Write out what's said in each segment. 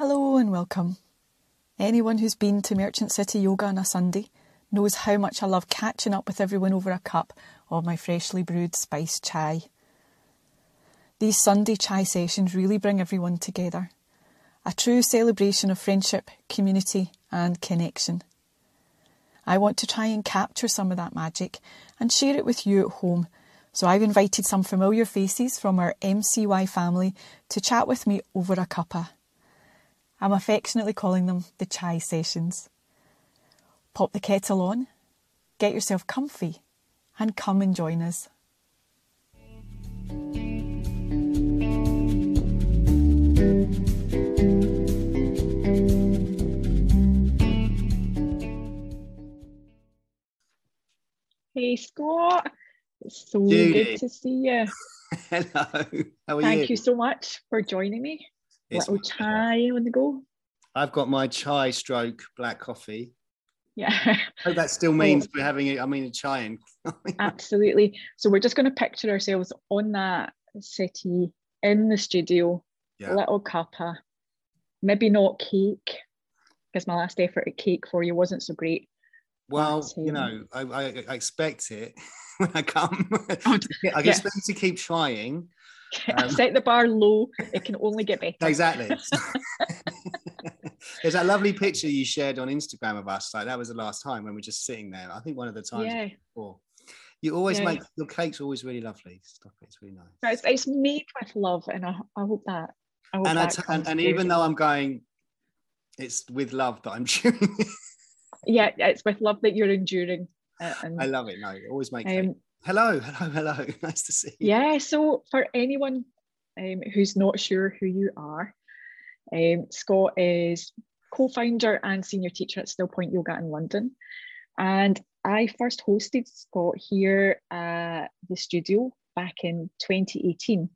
Hello and welcome. Anyone who's been to Merchant City Yoga on a Sunday knows how much I love catching up with everyone over a cup of my freshly brewed spiced chai. These Sunday chai sessions really bring everyone together. A true celebration of friendship, community, and connection. I want to try and capture some of that magic and share it with you at home. So I've invited some familiar faces from our MCY family to chat with me over a cuppa. I'm affectionately calling them the chai sessions. Pop the kettle on, get yourself comfy, and come and join us. Hey Scott, it's so Judy. good to see you. Hello. How are Thank you? you so much for joining me. It's Little chai on the go. I've got my chai stroke black coffee. Yeah, I hope that still means we're having it. I mean, a chai and absolutely. So we're just going to picture ourselves on that settee in the studio, Yeah. little cuppa, maybe not cake, because my last effort at cake for you wasn't so great. Well, you um, know, I, I, I expect it when I come. Oh, I yeah. expect you to keep trying. Set the bar low, it can only get better. Exactly. There's that lovely picture you shared on Instagram of us. Like that was the last time when we're just sitting there. I think one of the times Yeah, before. You always Yeah. make your cake's always really lovely. Stop it. It's really nice. But it's, it's made with love, and I, I hope that. I hope and, that t- and, and even though I'm going, it's with love that I'm chewing. yeah, it's with love that you're enduring. uh, and I love it. No, you always make cake. um, Hello, hello, hello. Nice to see you. yeah, so for anyone um, who's not sure who you are, um, Scott is co-founder and senior teacher at Stillpoint Yoga in London, and I first hosted Scott here at the studio back in 2018.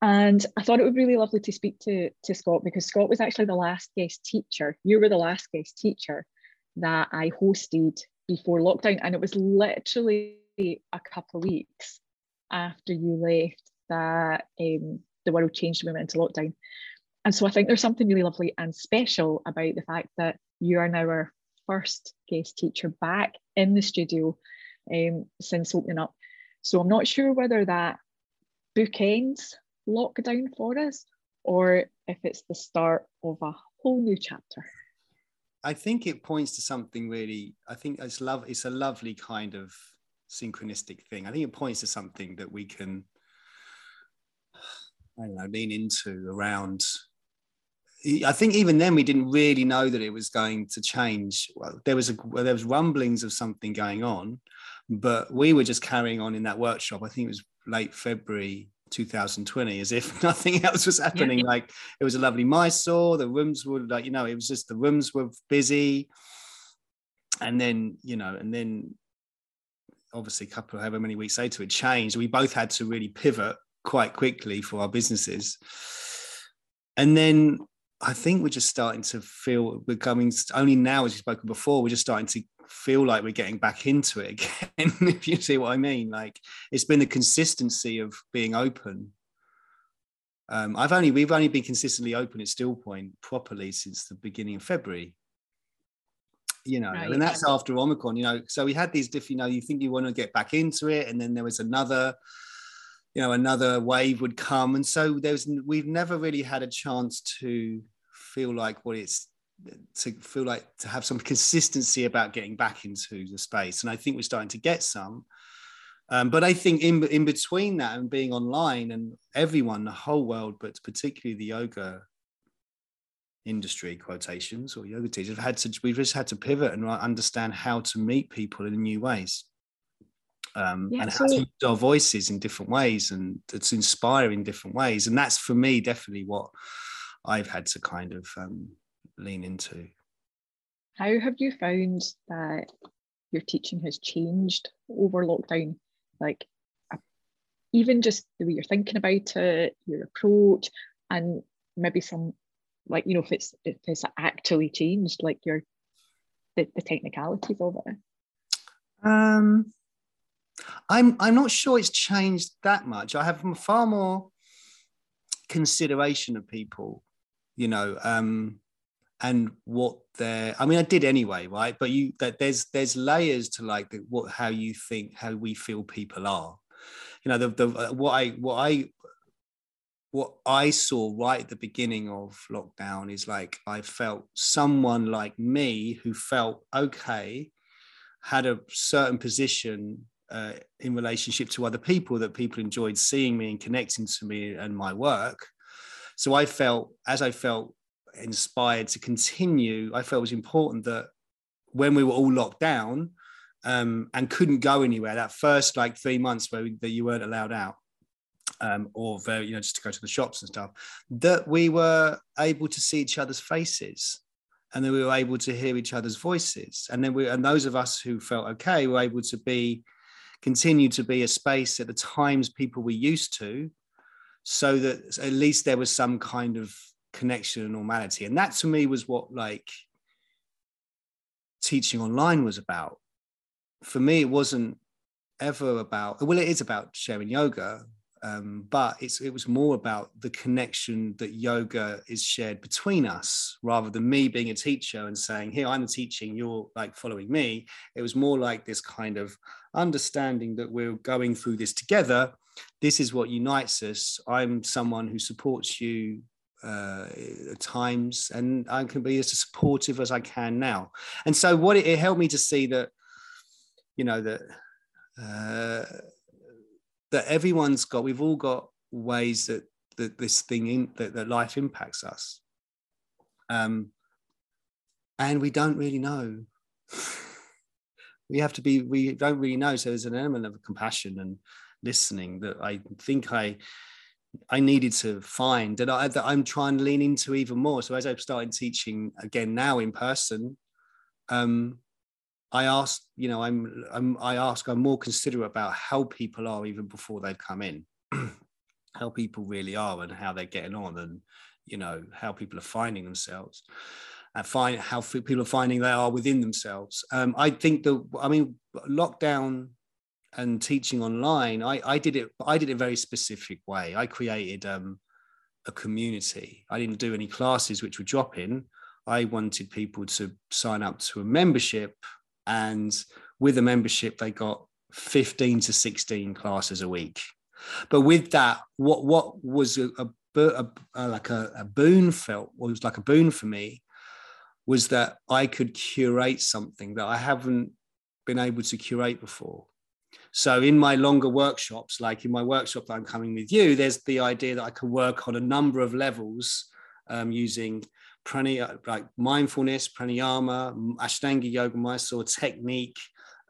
And I thought it would be really lovely to speak to, to Scott because Scott was actually the last guest teacher. You were the last guest teacher that I hosted before lockdown. And it was literally a couple of weeks after you left that um, the world changed and we went into lockdown. And so I think there's something really lovely and special about the fact that you are now our first guest teacher back in the studio um, since opening up. So I'm not sure whether that bookends lockdown for us or if it's the start of a whole new chapter. I think it points to something really. I think it's love. It's a lovely kind of synchronistic thing. I think it points to something that we can, I don't know, lean into around. I think even then we didn't really know that it was going to change. Well, there was a well, there was rumblings of something going on, but we were just carrying on in that workshop. I think it was late February 2020, as if nothing else was happening. Like it was a lovely Mysore. The rooms were like, you know, it was just the rooms were busy. And then, you know, and then obviously a couple of however many weeks later it changed. We both had to really pivot quite quickly for our businesses. And then I think we're just starting to feel we're coming only now, as we've spoken before, we're just starting to feel like we're getting back into it again, if you see what I mean. Like it's been the consistency of being open. Um, I've only we've only been consistently open at Stillpoint properly since the beginning of February. You know, Right. and that's after Omicron. You know, so we had these different. You know, you think you want to get back into it, and then there was another. You know, another wave would come, and so there's we've never really had a chance to feel like what it's to feel like to have some consistency about getting back into the space and i think we're starting to get some um, but i think in, in between that and being online and everyone the whole world but particularly the yoga industry quotations or yoga teachers have had to we've just had to pivot and understand how to meet people in new ways. Um, Yeah, and how to use our voices in different ways and to inspire in different ways. And that's for me definitely what i've had to kind of um, lean into. How have you found that your teaching has changed over lockdown? Like, even just the way you're thinking about it, your approach, and maybe some, like, you know, if it's if it's actually changed, like your the, the technicalities of it. Um, I'm I'm not sure it's changed that much. I have far more consideration of people you know um and what they're i mean i did anyway right but you that there's there's layers to like the, what how you think how we feel people are you know the, the uh, what i what i what i saw right at the beginning of lockdown is like i felt someone like me who felt okay had a certain position uh, in relationship to other people that people enjoyed seeing me and connecting to me and my work. So i felt as i felt inspired to continue, I felt it was important that when we were all locked down um, and couldn't go anywhere, that first like three months where we, that you weren't allowed out, um, or very, you know, just to go to the shops and stuff, that we were able to see each other's faces and then we were able to hear each other's voices. And then we, and those of us who felt okay were able to be, continue to be a space at the times people were used to, so that at least there was some kind of connection and normality. And that to me was what like teaching online was about. For me, it wasn't ever about, well, it is about sharing yoga, um, but it was more about the connection that yoga is shared between us rather than me being a teacher and saying, Here, I'm teaching, you're like following me. It was more like this kind of understanding that we're going through this together. This is what unites us. I'm someone who supports you uh, times, and I can be as supportive as I can now. And so, what it, it helped me to see that, you know, that uh, that everyone's got, we've all got ways that that this thing in that, that life impacts us, um, and we don't really know. we have to be. We don't really know. So there's an element of compassion and listening that I think I I needed to find and I, that I'm trying to lean into even more. So as I've started teaching again now in person, um, I ask, you know, I'm, I'm, I ask, I'm more considerate about how people are even before they've come in, how people really are and how they're getting on and, you know, how people are finding themselves and find how people are finding they are within themselves. Um, I think that I mean, lockdown and teaching online, I, I did it. I did it a very specific way. I created um, a community. I didn't do any classes which would drop in. I wanted people to sign up to a membership, and with a membership, they got 15 to 16 classes a week. But with that, what what was a, a, a, a like a, boon felt was like a boon for me was that I could curate something that I haven't been able to curate before. So in my longer workshops, like in my workshop that I'm coming with you, there's the idea that I can work on a number of levels um, using prana, like mindfulness, pranayama, ashtanga yoga, mysore technique,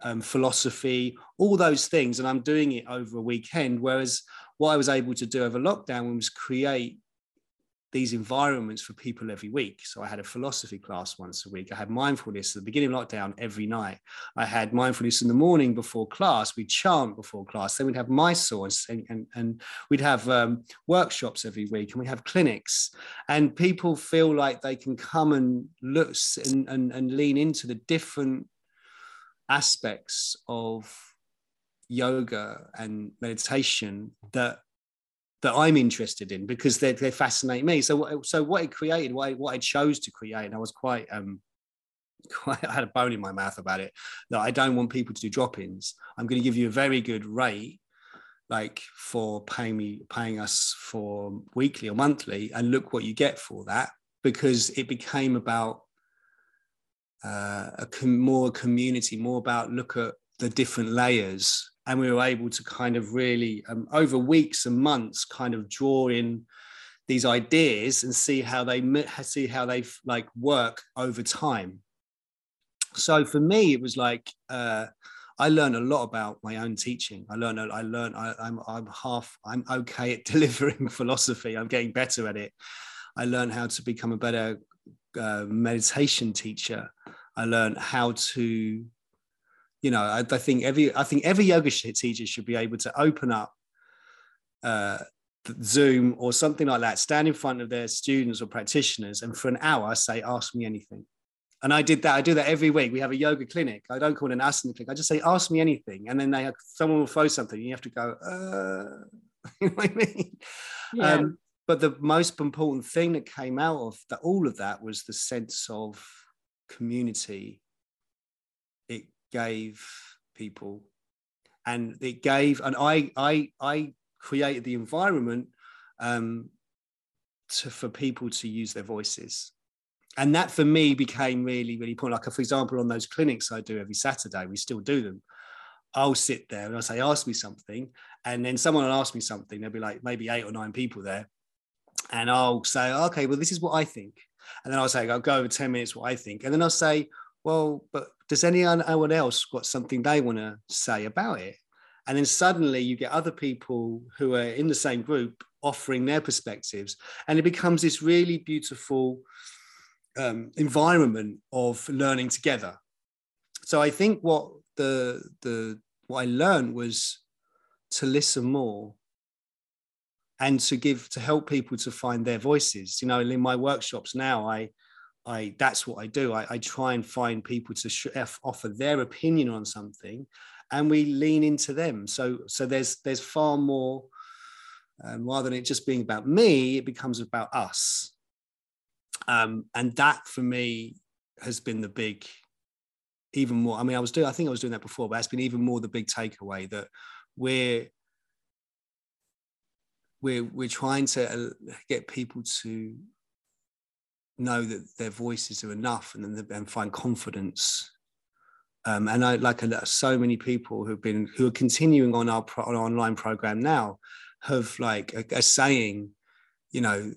um, philosophy, all those things. And I'm doing it over a weekend. Whereas what I was able to do over lockdown was create these environments for people every week. So I had a philosophy class once a week. I had mindfulness at the beginning of lockdown every night. I had mindfulness in the morning before class. We'd chant before class. Then we'd have Mysore and, and, and we'd have um, workshops every week and we have clinics. And people feel like they can come and look and, and, and lean into the different aspects of yoga and meditation that that I'm interested in because they, they fascinate me. So, so what it created, what I, what I chose to create, and I was quite, um, quite, I had a bone in my mouth about it. That I don't want people to do drop-ins. I'm going to give you a very good rate, like for paying me, paying us for weekly or monthly, and look what you get for that. Because it became about uh, a com- more community, more about look at the different layers and we were able to kind of really um, over weeks and months kind of draw in these ideas and see how they see how they like work over time so for me it was like uh, I learned a lot about my own teaching. I learned, I learned, I, am I'm, I'm half, I'm okay at delivering philosophy. I'm getting better at it. I learned how to become a better uh, meditation teacher. I learned how to you know I, I, think every i think every yoga teacher should be able to open up uh, zoom or something like that stand in front of their students or practitioners and for an hour say ask me anything. And i did that i do that every week. We have a yoga clinic. I don't call it an asana clinic. I just say ask me anything. And then they have, someone will throw something you have to go uh, you know what i mean? Yeah. um, but the most important thing that came out of that all of that was the sense of community it gave people. And it gave and i i i created the environment um to, for people to use their voices. And that for me became really really important. Like for example on those clinics i do every saturday we still do them i'll sit there and i'll say ask me something. And then someone will ask me something there'll be like maybe eight or nine people there. And i'll say okay well this is what i think. And then i'll say i'll go over 10 minutes what i think. And then i'll say well but does anyone else got something they want to say about it and then suddenly you get other people who are in the same group offering their perspectives and it becomes this really beautiful um, environment of learning together. So I think what the the what I learned was to listen more and to give to help people to find their voices. You know, in my workshops now, I I that's what I do. I, I try and find people to sh- offer their opinion on something, and we lean into them. So so there's there's far more. Um, rather than it just being about me, it becomes about us um, and that for me has been the big even more i mean i was doing i think i was doing that before but that's been even more the big takeaway that we're we're we're trying to uh, get people to know that their voices are enough and then and find confidence um, and I like so many people who've been who are continuing on our, pro, our online program now have like a, a saying, you know,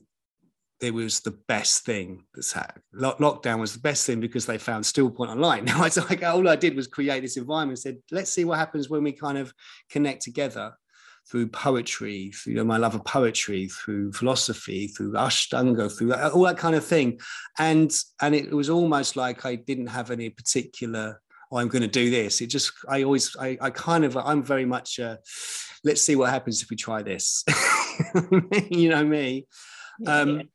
it was the best thing that's happened. Lockdown was the best thing because they found Stillpoint online. Now it's like all I did was create this environment. Said, let's see what happens when we kind of connect together through poetry, through you know, my love of poetry, through philosophy, through Ashtanga, through all that kind of thing. And and it was almost like I didn't have any particular. Oh, I'm going to do this. It just I always I, I kind of I'm very much. Uh, let's see what happens if we try this. you know me. Um,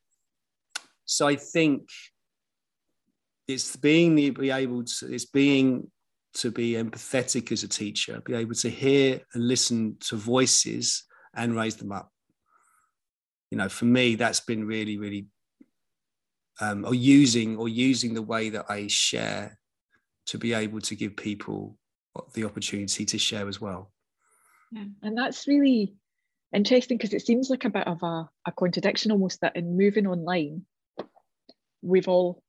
so I think it's being the be able to it's being to be empathetic as a teacher, be able to hear and listen to voices and raise them up. You know, for me, that's been really, really, um, or using or using the way that I share to be able to give people the opportunity to share as well. Yeah, and that's really interesting because it seems like a bit of a, a contradiction almost that in moving online, we've all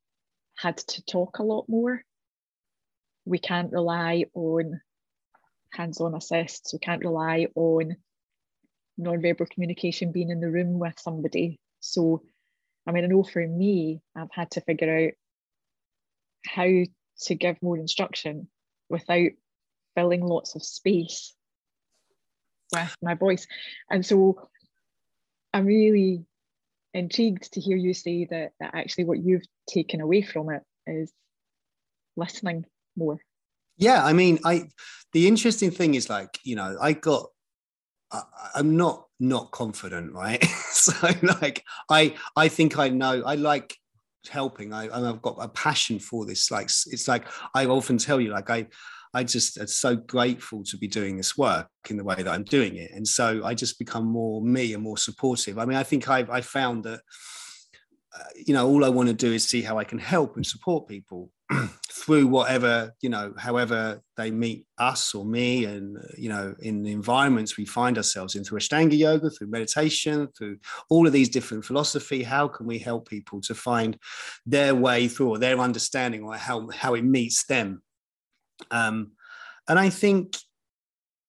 had to talk a lot more. We can't rely on hands on assists, we can't rely on non-verbal communication being in the room with somebody. So, I mean, I know for me, I've had to figure out how to give more instruction without filling lots of space with my voice. And so I'm really intrigued to hear you say that, that actually what you've taken away from it is listening more. Yeah i mean i the interesting thing is like you know i got I, i'm not not confident right? So like i i think i know i like helping. I, i've got a passion for this. Like it's like i often tell you like i I just am so grateful to be doing this work in the way that I'm doing it. And so I just become more me and more supportive. I mean, I think I've I found that, uh, you know, all I want to do is see how I can help and support people through whatever, you know, however they meet us or me and, you know, in the environments we find ourselves in through Ashtanga yoga, through meditation, through all of these different philosophy. How can we help people to find their way through or their understanding or how, how it meets them? Um, and I think,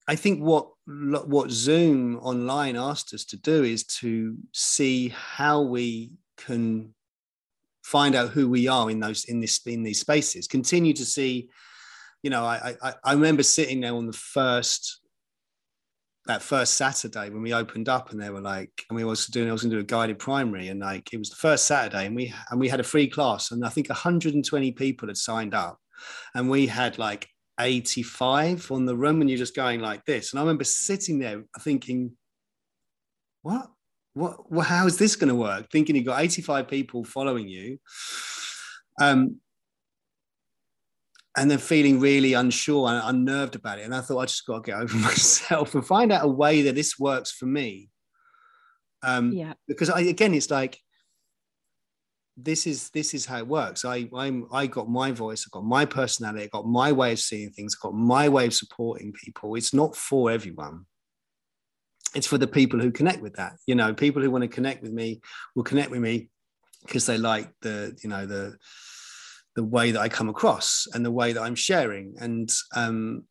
I think what what Zoom online asked us to do is to see how we can find out who we are in those in this in these spaces. Continue to see, you know, I I, I remember sitting there on the first that first Saturday when we opened up and they were like, and we also doing, I was going to do a guided primary and like, it was the first Saturday and we, and we had a free class and I think 120 people had signed up and we had like 85 on the room and you're just going like this. And I remember sitting there thinking, what? What, well, how is this going to work? Thinking you've got 85 people following you. Um, and then feeling really unsure and unnerved about it. And I thought I just got to get over myself and find out a way that this works for me. Um, yeah. Because I, again, it's like this is this is how it works. I I'm I got my voice, I got my personality, I got my way of seeing things, I got my way of supporting people. It's not for everyone. It's for the people who connect with that. You know, people who want to connect with me will connect with me because they like the you know the the way that I come across and the way that I'm sharing, and um,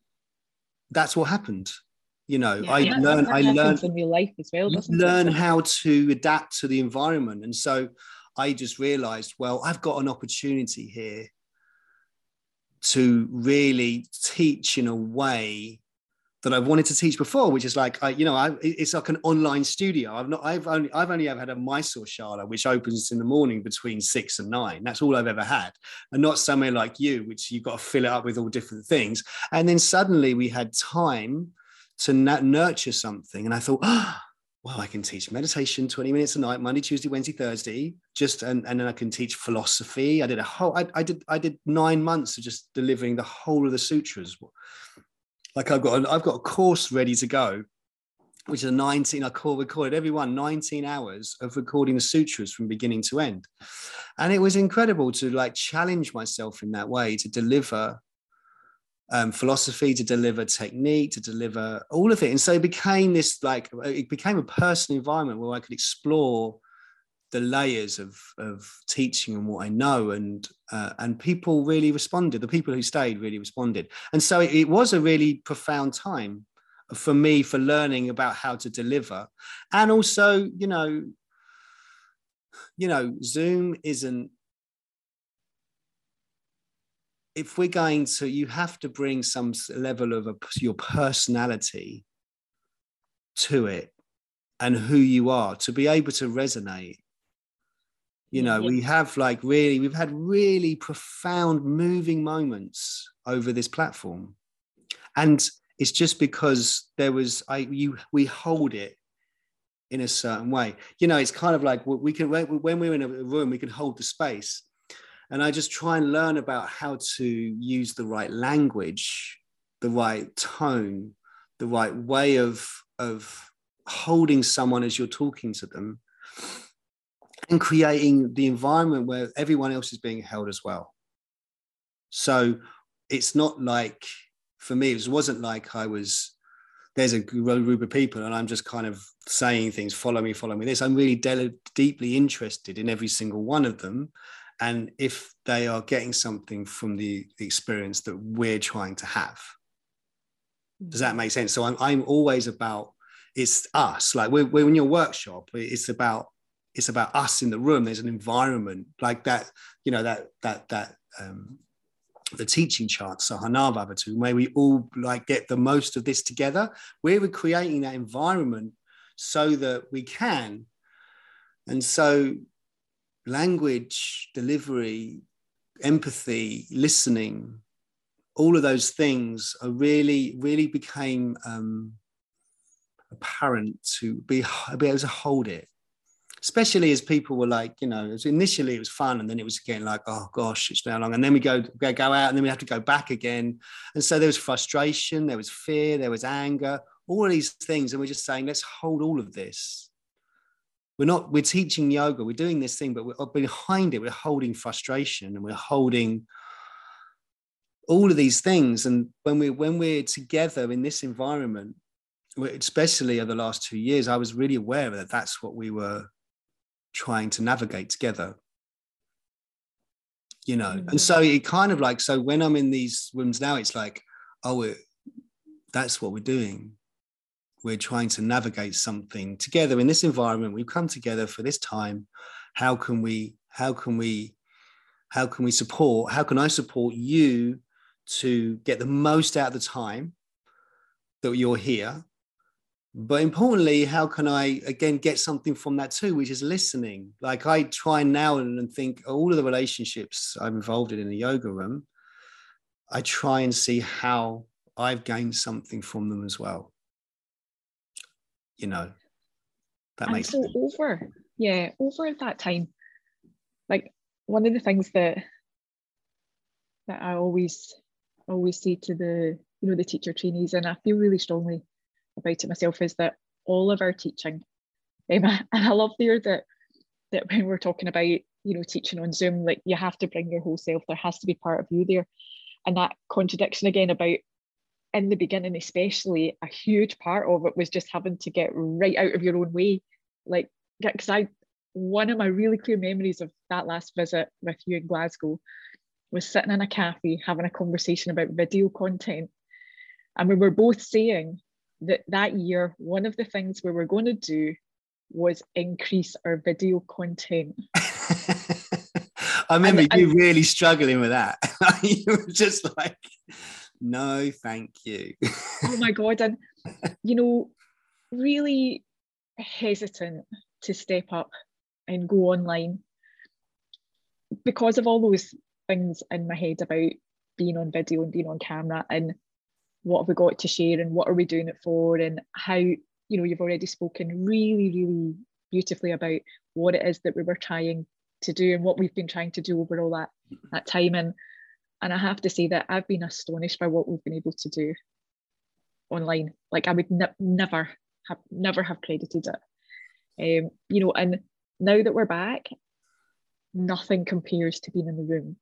that's what happened. You know, Yeah, I yeah, learned I learned in real life as well. doesn't it? learn how to adapt to the environment. And so I just realized, well, I've got an opportunity here to really teach in a way that I've wanted to teach before, which is like, I, you know, I, it's like an online studio. I've not, I've only, I've only ever had a Mysore Shala, which opens in the morning between six and nine. That's all I've ever had, and not somewhere like you, which you've got to fill it up with all different things. And then suddenly we had time to nurture something, and I thought, well, I can teach meditation 20 minutes a night, Monday, Tuesday, Wednesday, Thursday, just and, and then I can teach philosophy. I did a whole I, I did I did nine months of just delivering the whole of the sutras. Like I've got a, I've got a course ready to go, which is a 19, I call recorded everyone 19 hours of recording the sutras from beginning to end. And it was incredible to like challenge myself in that way to deliver um, philosophy, to deliver technique, to deliver all of it. And so it became this like it became a personal environment where I could explore the layers of of teaching and what I know, and uh, and people really responded. The people who stayed really responded, and so it, it was a really profound time for me for learning about how to deliver, and also you know, you know, Zoom isn't if we're going to, you have to bring some level of a, your personality to it and who you are to be able to resonate. You know, Yeah. we have like really, we've had really profound moving moments over this platform. And it's just because there was, I, you, we hold it in a certain way. You know, it's kind of like we can, when we're in a room, we can hold the space and I just try and learn about how to use the right language, the right tone, the right way of of holding someone as you're talking to them, and creating the environment where everyone else is being held as well. So it's not like for me, it wasn't like I was there's a group of people and I'm just kind of saying things, follow me, follow me this. I'm really de- deeply interested in every single one of them and if they are getting something from the, experience that we're trying to have does that make sense so i'm, I'm always about it's us like we're, we're in your workshop it's about it's about us in the room. There's an environment like that you know that that that um the teaching chart sahanavavatu where we all like get the most of this together. We're creating that environment so that we can. And so language, delivery, empathy, listening, all of those things are really, really became um, apparent to be, be able to hold it. Especially as people were like, you know, initially it was fun, and then it was getting like, oh gosh, it's now long, and then we go go go out, and then we have to go back again, and so there was frustration, there was fear, there was anger, all of these things, and we're just saying, let's hold all of this. We're not we're teaching yoga we're doing this thing but we're uh, behind it we're holding frustration and we're holding all of these things. And when we when we're together in this environment especially over the last two years i was really aware that that's what we were trying to navigate together. You know mm-hmm. and so it kind of like so when i'm in these rooms now it's like oh it, that's what we're doing. We're trying to navigate something together in this environment. We've come together for this time. How can we how can we how can we support how can i support you to get the most out of the time that you're here but importantly how can i again get something from that too which is listening like i try now and think all of the relationships i'm involved in in the yoga room i try and see how i've gained something from them as well you know that and makes so sense. over yeah over that time like one of the things that that i always always say to the you know the teacher trainees and i feel really strongly about it myself is that all of our teaching Um, and I love there that that when we're talking about you know teaching on Zoom, like you have to bring your whole self. There has to be part of you there, and that contradiction again about in the beginning, especially a huge part of it was just having to get right out of your own way, like because I one of my really clear memories of that last visit with you in Glasgow was sitting in a cafe having a conversation about video content. And we were both saying that that year, one of the things we were going to do was increase our video content. I remember and, you and, really struggling with that. you were just like, no, thank you. oh my God. And, you know, really hesitant to step up and go online because of all those things in my head about being on video and being on camera and what have we got to share and what are we doing it for and how you know you've already spoken really really beautifully about what it is that we were trying to do and what we've been trying to do over all that that time and and I have to say that I've been astonished by what we've been able to do online like I would ne- never have never have credited it um, you know and now that we're back, nothing compares to being in the room.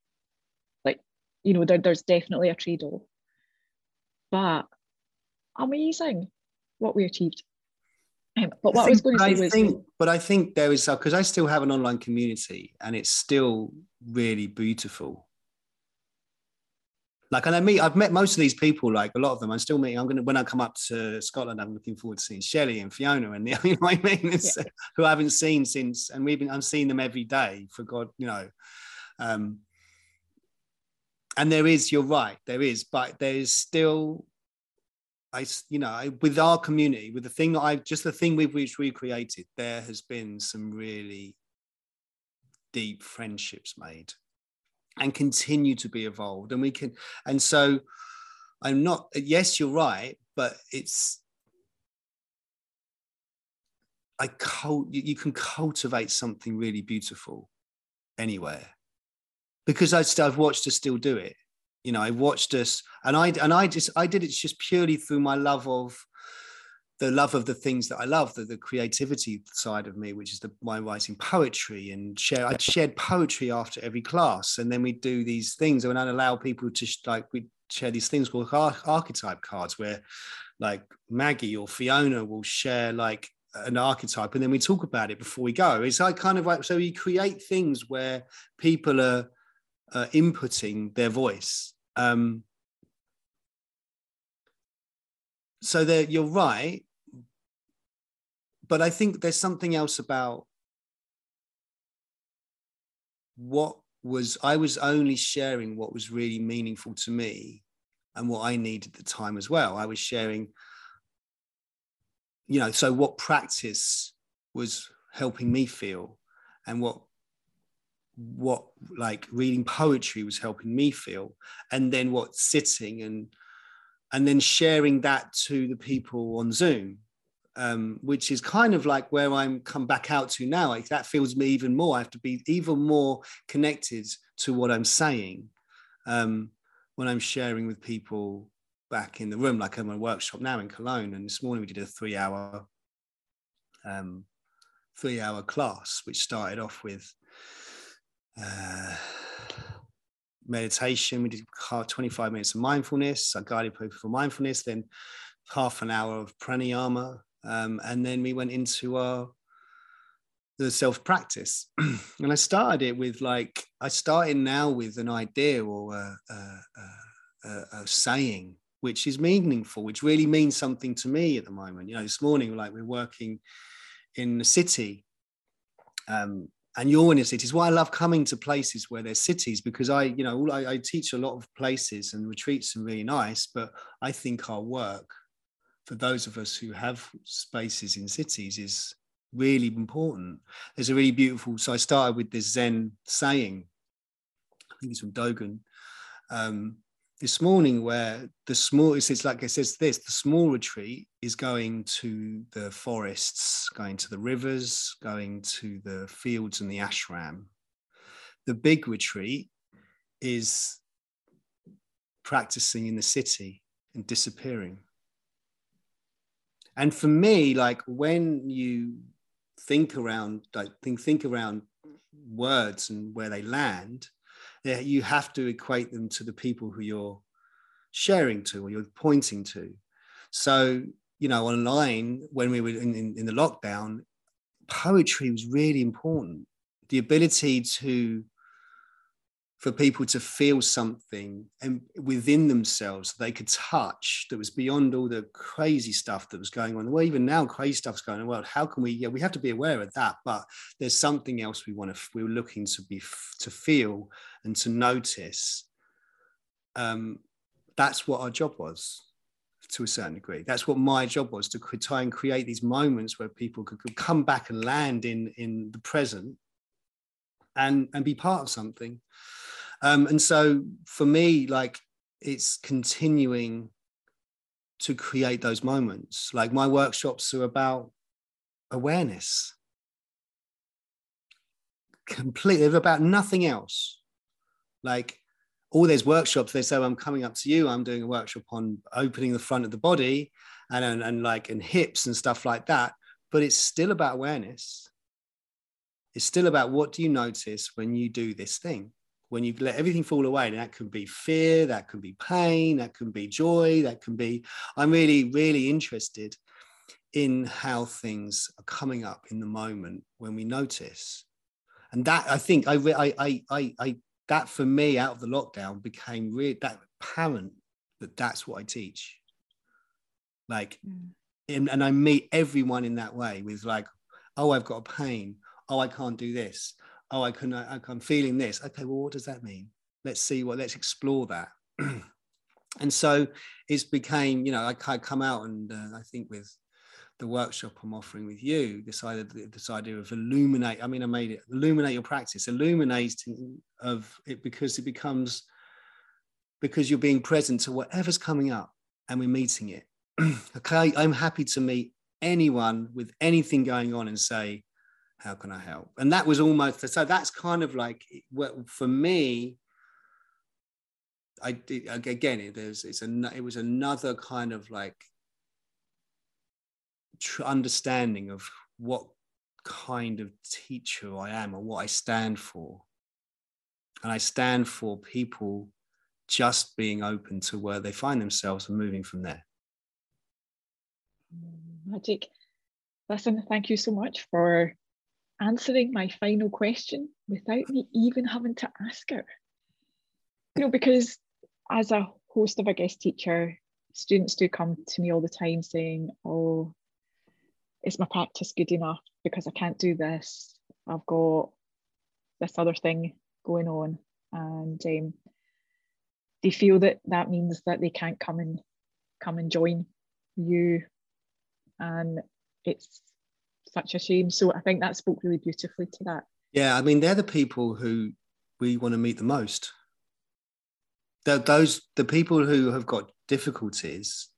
Like, you know, there, there's definitely a trade off. But amazing what we achieved. Um, but what I, I was going to say was. Think, but I think there is, because I still have an online community and it's still really beautiful like, and I meet, I've met most of these people, like a lot of them. I'm still meeting. I'm gonna when I come up to Scotland, I'm looking forward to seeing Shelley and Fiona, and the, you know I mean, yeah. who I haven't seen since, and we've been, I'm seeing them every day. For God, you know, um, and there is, you're right, there is, but there is still, I, you know, with our community, with the thing I've just the thing we've which we created, there has been some really deep friendships made and continue to be evolved. And we can and so i'm not yes you're right but it's i cult you can cultivate something really beautiful anywhere because I still, I've watched us still do it you know I watched us and I and I just I did it just purely through my love of the love of the things that I love, the, the creativity side of me, which is the my writing poetry and share. I'd shared poetry after every class, and then we'd do these things, and I'd allow people to like we share these things called archetype cards, where like Maggie or Fiona will share like an archetype, and then we talk about it before we go. It's like kind of like so you create things where people are uh, inputting their voice. Um, so that you're right but i think there's something else about what was i was only sharing what was really meaningful to me and what i needed at the time as well i was sharing you know so what practice was helping me feel and what what like reading poetry was helping me feel and then what sitting and and then sharing that to the people on Zoom, um, which is kind of like where I'm come back out to now. Like that feels me even more. I have to be even more connected to what I'm saying um, when I'm sharing with people back in the room. Like I'm a workshop now in Cologne, and this morning we did a three-hour, um, three-hour class, which started off with. Uh, meditation. We did 25 minutes of mindfulness, a guided prayer for mindfulness, then half an hour of pranayama. Um, and then we went into our the self practice. and I started it with like, I started now with an idea or a, a, a, a, saying, which is meaningful, which really means something to me at the moment. You know, this morning, like we're working in the city um, and you're in a city. Why I love coming to places where there's cities because I, you know, I, I teach a lot of places and retreats are really nice, but I think our work for those of us who have spaces in cities is really important. There's a really beautiful. So I started with this Zen saying, I think it's from Dogen, um, this morning where the small it's like it says this the small retreat is going to the forests going to the rivers going to the fields and the ashram. The big retreat is practicing in the city and disappearing. And for me like when you think around like think think around words and where they land you have to equate them to the people who you're sharing to or you're pointing to. So you know online when we were in, in, in the lockdown poetry was really important. The ability to for people to feel something and within themselves they could touch that was beyond all the crazy stuff that was going on. Well, even now, crazy stuff's going on in the world. How can we? Yeah, we have to be aware of that, but there's something else we want to. We're looking to be to feel and to notice. Um, that's what our job was to a certain degree. That's what my job was to try and create these moments where people could, could come back and land in in the present and and be part of something um, and so for me, like it's continuing to create those moments. Like my workshops are about awareness. Completely, about nothing else. Like all those workshops, they say, I'm coming up to you, I'm doing a workshop on opening the front of the body and, and, and like and hips and stuff like that. But it's still about awareness. It's still about what do you notice when you do this thing? When you let everything fall away, and that can be fear, that can be pain, that can be joy, that can be. I'm really, really interested in how things are coming up in the moment when we notice. And that I think I, I, I, I, I that for me out of the lockdown became really that apparent that that's what I teach. Like, mm. and, and I meet everyone in that way with like, oh, I've got a pain. Oh, I can't do this oh, I can, I, I'm feeling this. Okay, well, what does that mean? Let's see what, let's explore that. and so it's became, you know, I, come out and uh, I think with the workshop I'm offering with you, this idea, this idea of illuminate. I mean, I made it illuminate your practice, illuminating of it because it becomes because you're being present to whatever's coming up and we're meeting it. okay, I'm happy to meet anyone with anything going on and say, how can I help? And that was almost so that's kind of like well for me. I did again. It, there's it's a it was another kind of like understanding of what kind of teacher I am or what I stand for. And I stand for people just being open to where they find themselves and moving from there. Magic. Listen, thank you so much for answering my final question without me even having to ask her. You know, because as a host of a guest teacher, students do come to me all the time saying, Oh, is my practice good enough? Because I can't do this. I've got this other thing going on. And um, they feel that that means that they can't come and come and join you. And it's such a shame. So I think that spoke really beautifully to that. Yeah, I mean, they're the people who we want to meet the most. Those the people who have got difficulties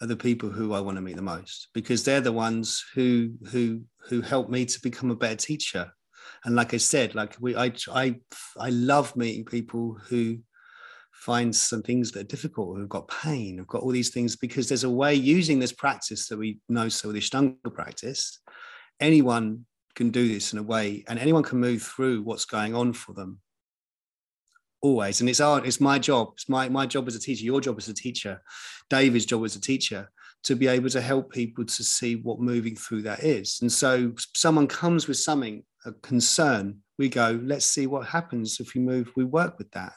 are the people who I want to meet the most because they're the ones who who who help me to become a better teacher. And like I said, like we I I I love meeting people who find some things that are difficult, who've got pain, who've got all these things, because there's a way using this practice that we know so the Ashtanga practice, anyone can do this in a way, and anyone can move through what's going on for them. Always. And it's our, it's my job. It's my, my job as a teacher, your job as a teacher, David's job as a teacher, to be able to help people to see what moving through that is. And so someone comes with something, a concern, we go, let's see what happens if we move, we work with that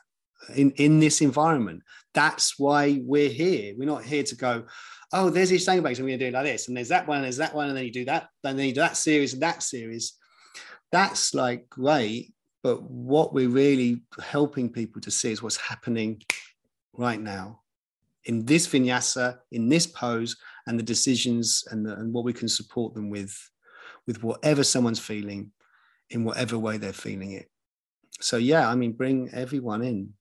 in, in this environment. That's why we're here. We're not here to go, oh, there's these base, and we're going to do it like this. And there's that one, and there's that one, and then you do that, and then you do that series and that series. That's like great. But what we're really helping people to see is what's happening right now in this vinyasa, in this pose, and the decisions and, the, and what we can support them with, with whatever someone's feeling, in whatever way they're feeling it. So yeah, I mean, bring everyone in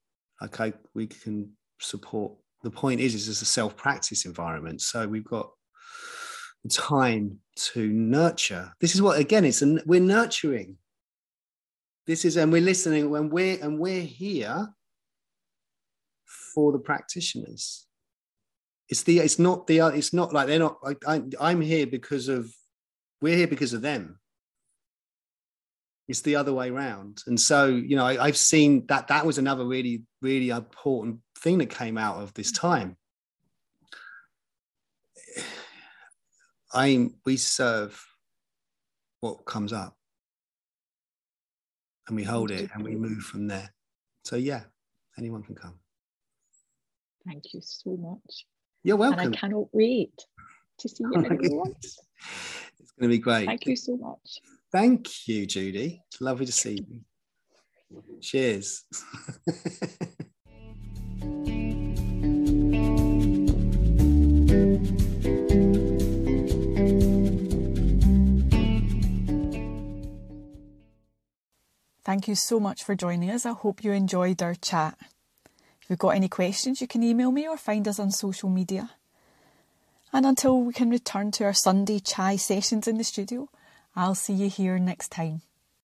okay, we can support. The point is, is it's a self practice environment. So we've got time to nurture. This is what, again, it's a, we're nurturing. This is, and we're listening when we're, and we're here for the practitioners. It's the, it's not the, it's not like they're not, I, I'm here because of we're here because of them it's the other way around. And so you know I, have seen that that was another really really important thing that came out of this time. I we serve what comes up. And we hold it and we move from there. So yeah anyone can come. Thank you so much. You're welcome and i cannot wait to see you everyone. It's going to be great. Thank you so much Thank you, Judy. It's lovely to see you. Cheers. Thank you so much for joining us. I hope you enjoyed our chat. If you've got any questions, you can email me or find us on social media. And until we can return to our Sunday chai sessions in the studio, I'll see you here next time.